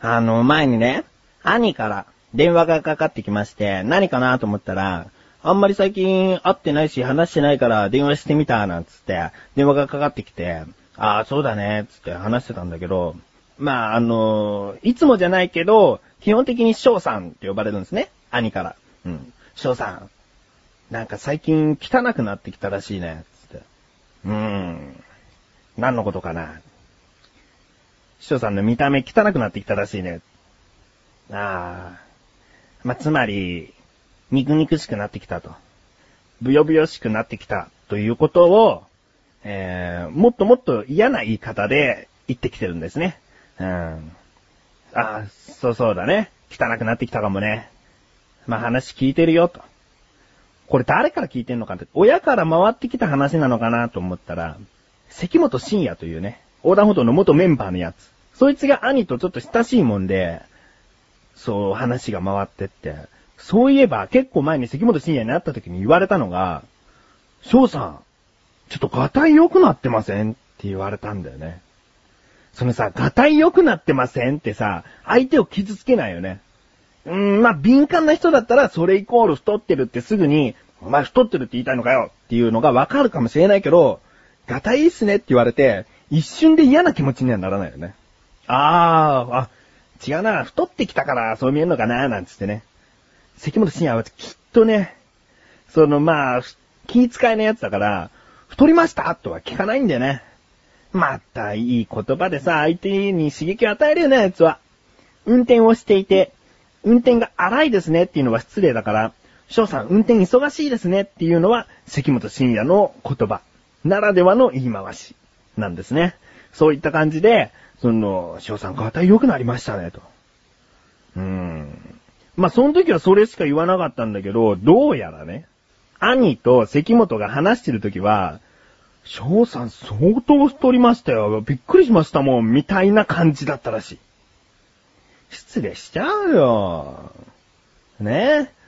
あの、前にね、兄から電話がかかってきまして、何かなと思ったら、あんまり最近会ってないし話してないから電話してみた、なんつって、電話がかかってきて、ああ、そうだね、つって話してたんだけど、まあ、あのいつもじゃないけど、基本的に翔さんって呼ばれるんですね。兄から。うん。翔さん。なんか最近汚くなってきたらしいね、つって。うーん。何のことかな。翔さんの見た目汚くなってきたらしいね。ああ。まあ、つまり、肉肉しくなってきたと。ぶよぶよしくなってきたということを、えー、もっともっと嫌な言い方で言ってきてるんですね。うん。ああ、そうそうだね。汚くなってきたかもね。まあ、話聞いてるよと。これ誰から聞いてんのかって、親から回ってきた話なのかなと思ったら、関本慎也というね、横断歩道の元メンバーのやつ。そいつが兄とちょっと親しいもんで、そう話が回ってって。そういえば結構前に関本慎也に会った時に言われたのが、翔さん、ちょっとガタイ良くなってませんって言われたんだよね。そのさ、ガタイ良くなってませんってさ、相手を傷つけないよね。うーん、まあ、敏感な人だったら、それイコール太ってるってすぐに、お前太ってるって言いたいのかよっていうのがわかるかもしれないけど、ガタイいいっすねって言われて、一瞬で嫌な気持ちにはならないよね。あー、あ、違うな、太ってきたからそう見えるのかな、なんつってね。関本慎也はきっとね、そのまあ、気遣いのやつだから、太りましたとは聞かないんだよね。またいい言葉でさ、相手に刺激を与えるよね、あいつは。運転をしていて、運転が荒いですねっていうのは失礼だから、翔さん運転忙しいですねっていうのは関本慎也の言葉ならではの言い回しなんですね。そういった感じで、その、翔さんガタイ良くなりましたね、と。うん。まあ、その時はそれしか言わなかったんだけど、どうやらね、兄と関本が話してる時は、翔さん相当太りましたよ。びっくりしましたもん。みたいな感じだったらしい。失礼しちゃうよ。ねえ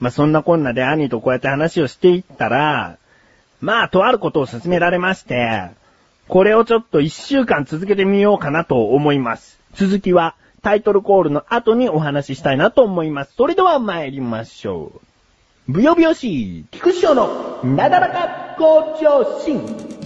まあ、そんなこんなで兄とこうやって話をしていったら、まあ、とあることを勧められまして、これをちょっと一週間続けてみようかなと思います。続きはタイトルコールの後にお話ししたいなと思います。それでは参りましょう。ブヨブヨし、菊師匠のなだらか向上心。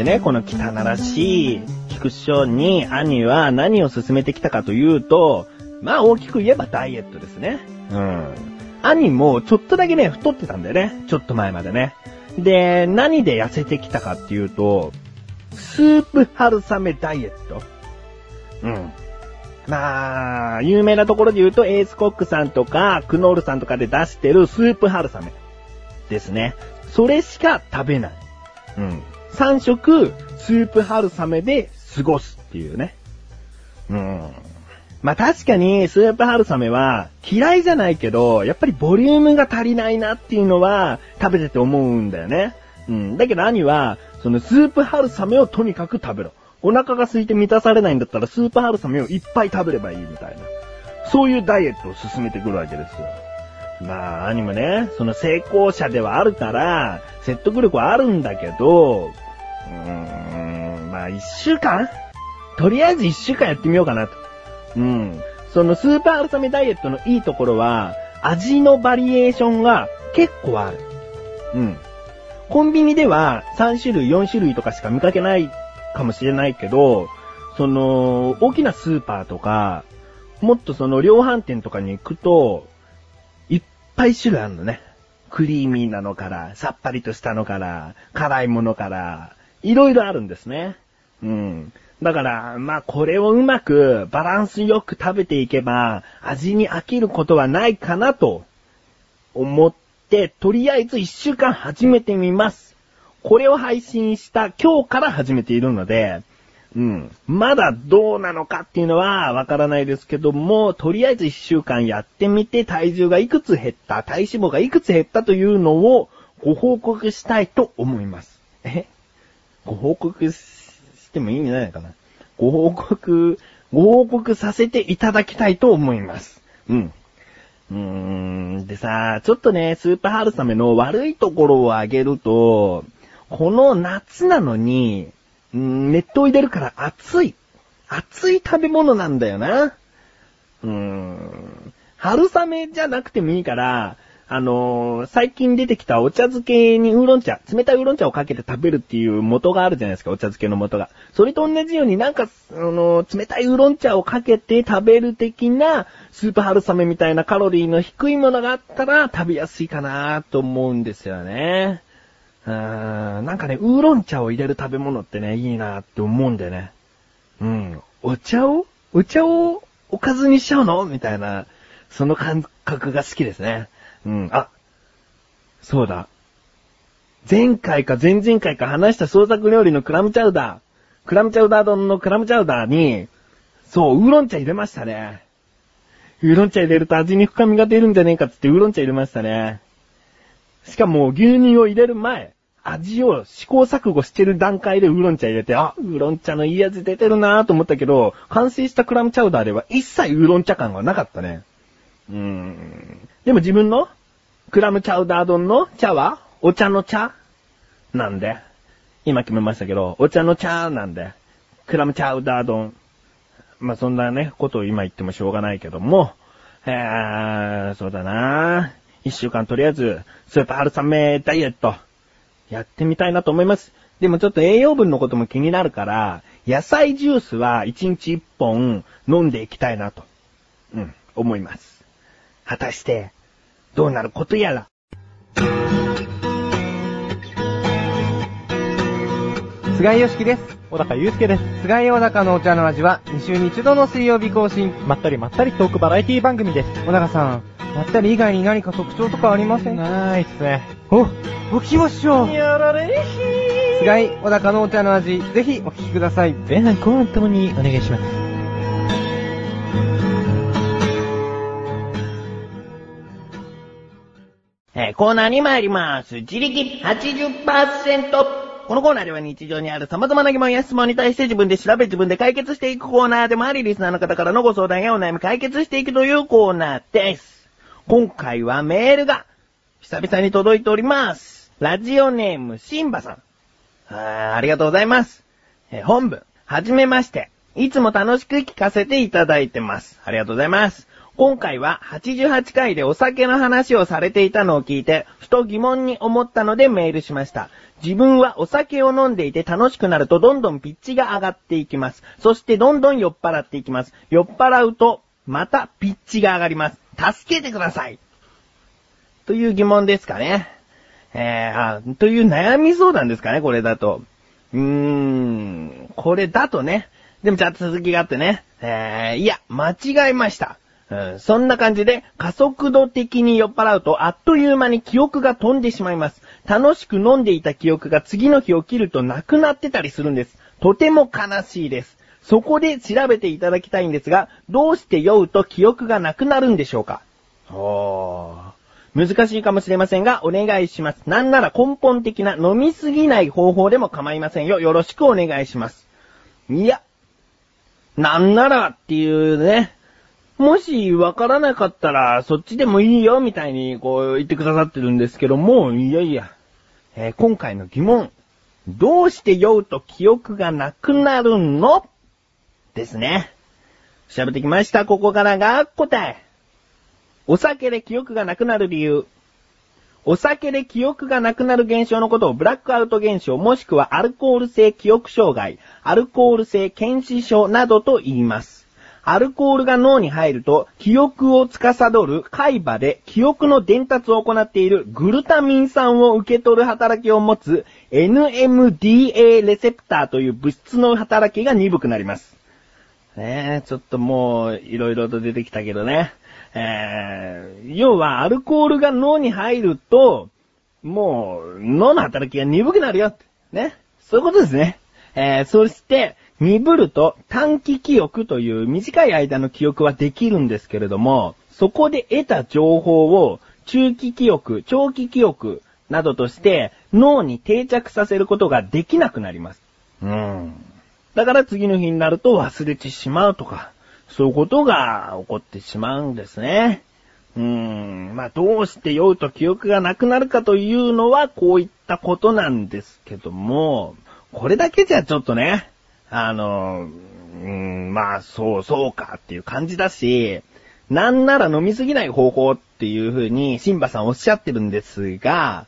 でね、この汚らしい菊師匠に兄は何を進めてきたかというと、まあ大きく言えばダイエットですね。うん。兄もちょっとだけね、太ってたんだよね。ちょっと前までね。で、何で痩せてきたかっていうと、スープ春雨ダイエット。うん。まあ、有名なところで言うと、エースコックさんとか、クノールさんとかで出してるスープ春雨ですね。それしか食べない。うん。3食、スープ春雨で過ごすっていうね。うん。まあ確かに、スープ春雨は嫌いじゃないけど、やっぱりボリュームが足りないなっていうのは食べてて思うんだよね。うん。だけど兄は、そのスープ春雨をとにかく食べろ。お腹が空いて満たされないんだったらスープ春雨をいっぱい食べればいいみたいな。そういうダイエットを進めてくるわけですよ。まあ、兄もね、その成功者ではあるから、説得力はあるんだけど、うーん、まあ一週間？とりあえず一週間やってみようかなと。うん。そのスーパー春雨ダイエットのいいところは、味のバリエーションが結構ある。うん。コンビニでは3種類、4種類とかしか見かけないかもしれないけど、その、大きなスーパーとか、もっとその量販店とかに行くと、ぱい種類あるのね。クリーミーなのから、さっぱりとしたのから、辛いものから、いろいろあるんですね。うん。だから、まあこれをうまくバランスよく食べていけば、味に飽きることはないかなと思って、とりあえず一週間始めてみます。これを配信した今日から始めているので、うん。まだどうなのかっていうのはわからないですけども、とりあえず一週間やってみて体重がいくつ減った、体脂肪がいくつ減ったというのをご報告したいと思います。え？ご報告してもいいんじゃないかな？ご報告、ご報告させていただきたいと思います。うん。うーん、でさ、ちょっとね、スーパー春雨の悪いところを挙げると、この夏なのに、ん熱湯入れるから熱い。熱い食べ物なんだよな。うーん。春雨じゃなくてもいいから、あのー、最近出てきたお茶漬けにウーロン茶、冷たいウーロン茶をかけて食べるっていう元があるじゃないですか、お茶漬けの元が。それと同じようになんか、あのー、冷たいウーロン茶をかけて食べる的な、スープ春雨みたいなカロリーの低いものがあったら食べやすいかなと思うんですよね。うーん、なんかね、ウーロン茶を入れる食べ物ってね、いいなって思うんだよね。うん。お茶を？お茶をおかずにしちゃうの？みたいな、その感覚が好きですね。うん、あ、そうだ。前回か前々回か話した創作料理のクラムチャウダー。クラムチャウダー丼のクラムチャウダーに、そう、ウーロン茶入れましたね。ウーロン茶入れると味に深みが出るんじゃねえかつってウーロン茶入れましたね。しかも牛乳を入れる前、味を試行錯誤してる段階でウーロン茶入れて、あ、ウーロン茶のいい味出てるなぁと思ったけど、完成したクラムチャウダーでは一切ウーロン茶感はなかったね。うーん。でも自分のクラムチャウダー丼の茶はお茶の茶なんで。今決めましたけど、お茶の茶なんで。クラムチャウダー丼。まあ、そんなね、ことを今言ってもしょうがないけども、えー、そうだなぁ一週間とりあえず、スーパー春雨ダイエット、やってみたいなと思います。でもちょっと栄養分のことも気になるから、野菜ジュースは1日1本飲んでいきたいなと、うん、思います。果たして、どうなることやら。菅井よしきです。小高祐介です。菅井小高のお茶の味は2週に1度の水曜日更新。まったりまったりトークバラエティ番組です。小高さん、まったり以外に何か特徴とかありませんないっすね。お、お聞きましょう。やられひー。菅井小高のお茶の味、ぜひお聞きください。前半後半ともにお願いします。えー、コーナーに参ります。自力80%。このコーナーでは日常にある様々な疑問や質問に対して自分で調べ自分で解決していくコーナーでもあり、リスナーの方からのご相談やお悩み解決していくというコーナーです。今回はメールが久々に届いております。ラジオネームシンバさん。あありがとうございます。えー、本文、はじめまして。いつも楽しく聞かせていただいてます。ありがとうございます。今回は88回でお酒の話をされていたのを聞いて、ふと疑問に思ったのでメールしました。自分はお酒を飲んでいて楽しくなるとどんどんピッチが上がっていきます。そしてどんどん酔っ払っていきます。酔っ払うと、またピッチが上がります。助けてください。という疑問ですかね。えー、あという悩み相談ですかね、これだと。うーん、これだとね。でもちゃんと続きがあってね。えー、いや、間違えました。うん、そんな感じで加速度的に酔っ払うとあっという間に記憶が飛んでしまいます。楽しく飲んでいた記憶が次の日起きるとなくなってたりするんです。とても悲しいです。そこで調べていただきたいんですが、どうして酔うと記憶がなくなるんでしょうか？おー。難しいかもしれませんが、お願いします。なんなら根本的な飲みすぎない方法でも構いませんよ。よろしくお願いします。いや、なんならっていうね、もしわからなかったら、そっちでもいいよ、みたいに、こう言ってくださってるんですけども、いやいや、えー、今回の疑問、どうして酔うと記憶がなくなるの？ですね。調べてきました。ここからが答え。お酒で記憶がなくなる理由。お酒で記憶がなくなる現象のことをブラックアウト現象もしくはアルコール性記憶障害、アルコール性検視症などと言います。アルコールが脳に入ると、記憶を司る海馬で記憶の伝達を行っているグルタミン酸を受け取る働きを持つ NMDA レセプターという物質の働きが鈍くなります。ねえ、ちょっともう、いろいろと出てきたけどね。えー、要は、アルコールが脳に入ると、もう、脳の働きが鈍くなるよ。ね。そういうことですね。えー、そして、鈍ると短期記憶という短い間の記憶はできるんですけれども、そこで得た情報を中期記憶、長期記憶などとして脳に定着させることができなくなります。うん。だから次の日になると忘れてしまうとか、そういうことが起こってしまうんですね。うーん、まあどうして酔うと記憶がなくなるかというのはこういったことなんですけども、これだけじゃちょっとね、あの、うん、まあそうそうかっていう感じだし、なんなら飲みすぎない方法っていう風にシンバさんおっしゃってるんですが、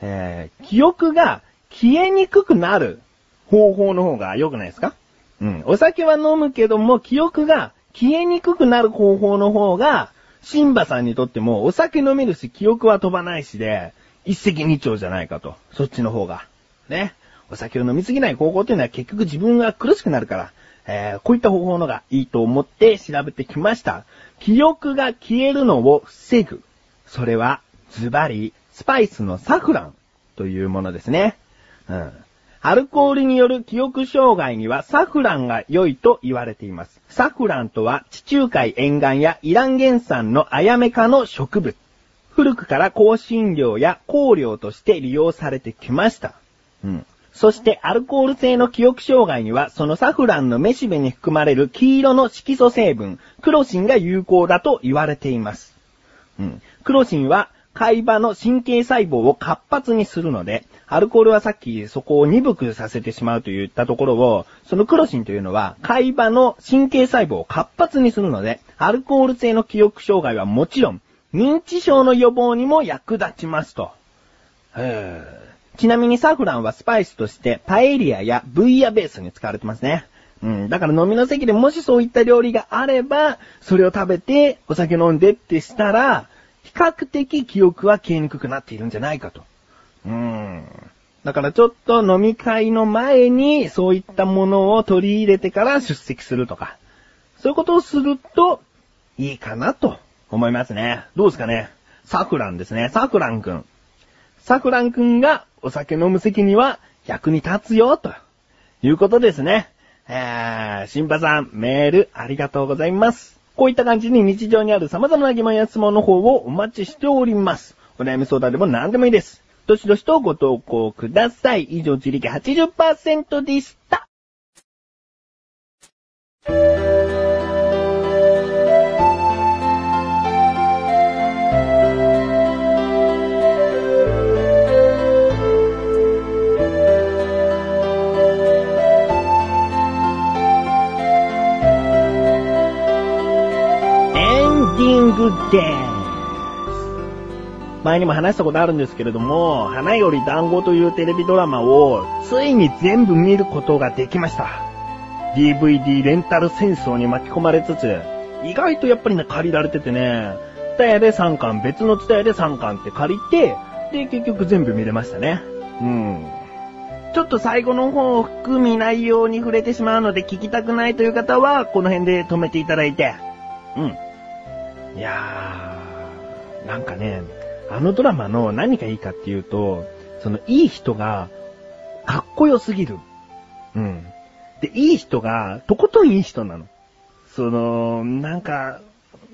えー、記憶が消えにくくなる方法の方が良くないですか？うん。お酒は飲むけども、記憶が消えにくくなる方法の方が、シンバさんにとってもお酒飲めるし、記憶は飛ばないしで、一石二鳥じゃないかと。そっちの方が。ね。お酒を飲みすぎない方法っていうのは結局自分が苦しくなるから、えー、こういった方法のがいいと思って調べてきました。記憶が消えるのを防ぐ。それは、ズバリ、スパイスのサフランというものですね。うん。アルコールによる記憶障害にはサフランが良いと言われています。サフランとは地中海沿岸やイラン原産のアヤメ科の植物。古くから香辛料や香料として利用されてきました。うん。そしてアルコール性の記憶障害にはそのサフランのめしべに含まれる黄色の色素成分、クロシンが有効だと言われています。うん。クロシンは海馬の神経細胞を活発にするので、アルコールはさっきそこを鈍くさせてしまうといったところを、そのクロシンというのは海馬の神経細胞を活発にするので、アルコール性の記憶障害はもちろん、認知症の予防にも役立ちますと。ちなみにサフランはスパイスとしてパエリアやブイヤベースに使われてますね。うん。だから飲みの席でもしそういった料理があれば、それを食べてお酒飲んでってしたら、比較的記憶は消えにくくなっているんじゃないかと。うーん。だからちょっと飲み会の前にそういったものを取り入れてから出席するとか、そういうことをするといいかなと思いますね。どうですかね？サフランですね。サフランくん。サフランくんがお酒飲む席には役に立つよ、ということですね。えー、シンパさん、メールありがとうございます。こういった感じに日常にある様々な疑問や質問の方をお待ちしております。お悩み相談でも何でもいいです。どしどしとご投稿ください。以上、自力80%でした。です。前にも話したことあるんですけれども、花より団子というテレビドラマをついに全部見ることができました。DVD レンタル戦争に巻き込まれつつ、意外とやっぱりね、借りられててね、ツタヤで3巻、別のツタヤで3巻って借りて、で、結局全部見れましたね。うん。ちょっと最後の方を含み内容に触れてしまうので聞きたくないという方は、この辺で止めていただいて。うん。いやー、なんかね、あのドラマの何がいいかっていうと、そのいい人がかっこよすぎる。うん。で、いい人がとことんいい人なの。その、なんか、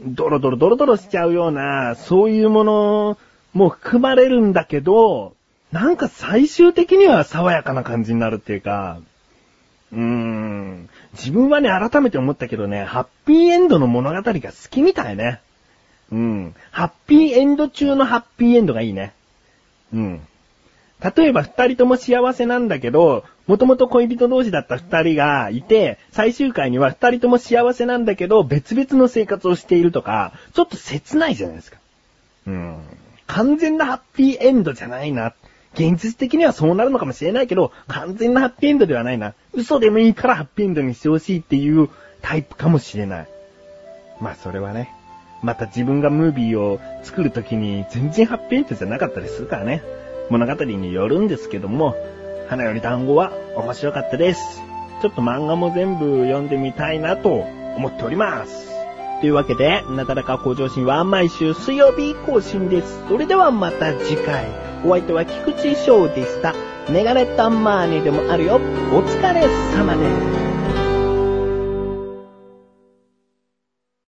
ドロドロドロドロしちゃうような、そういうものも含まれるんだけど、なんか最終的には爽やかな感じになるっていうか、うーん、自分はね、改めて思ったけどね、ハッピーエンドの物語が好きみたいね。うん。ハッピーエンド中のハッピーエンドがいいね。うん。例えば二人とも幸せなんだけど、もともと恋人同士だった二人がいて、最終回には二人とも幸せなんだけど、別々の生活をしているとか、ちょっと切ないじゃないですか。うん。完全なハッピーエンドじゃないな。現実的にはそうなるのかもしれないけど、完全なハッピーエンドではないな。嘘でもいいからハッピーエンドにしてほしいっていうタイプかもしれない。まあそれはね、また自分がムービーを作るときに全然ハッピーエンドじゃなかったりするからね。物語によるんですけども、花より団子は面白かったです。ちょっと漫画も全部読んでみたいなと思っております。というわけで、なだらか向上心は毎週水曜日更新です。それではまた次回。お相手は菊池翔でした。メガネタマーニーでもあるよ。お疲れ様です。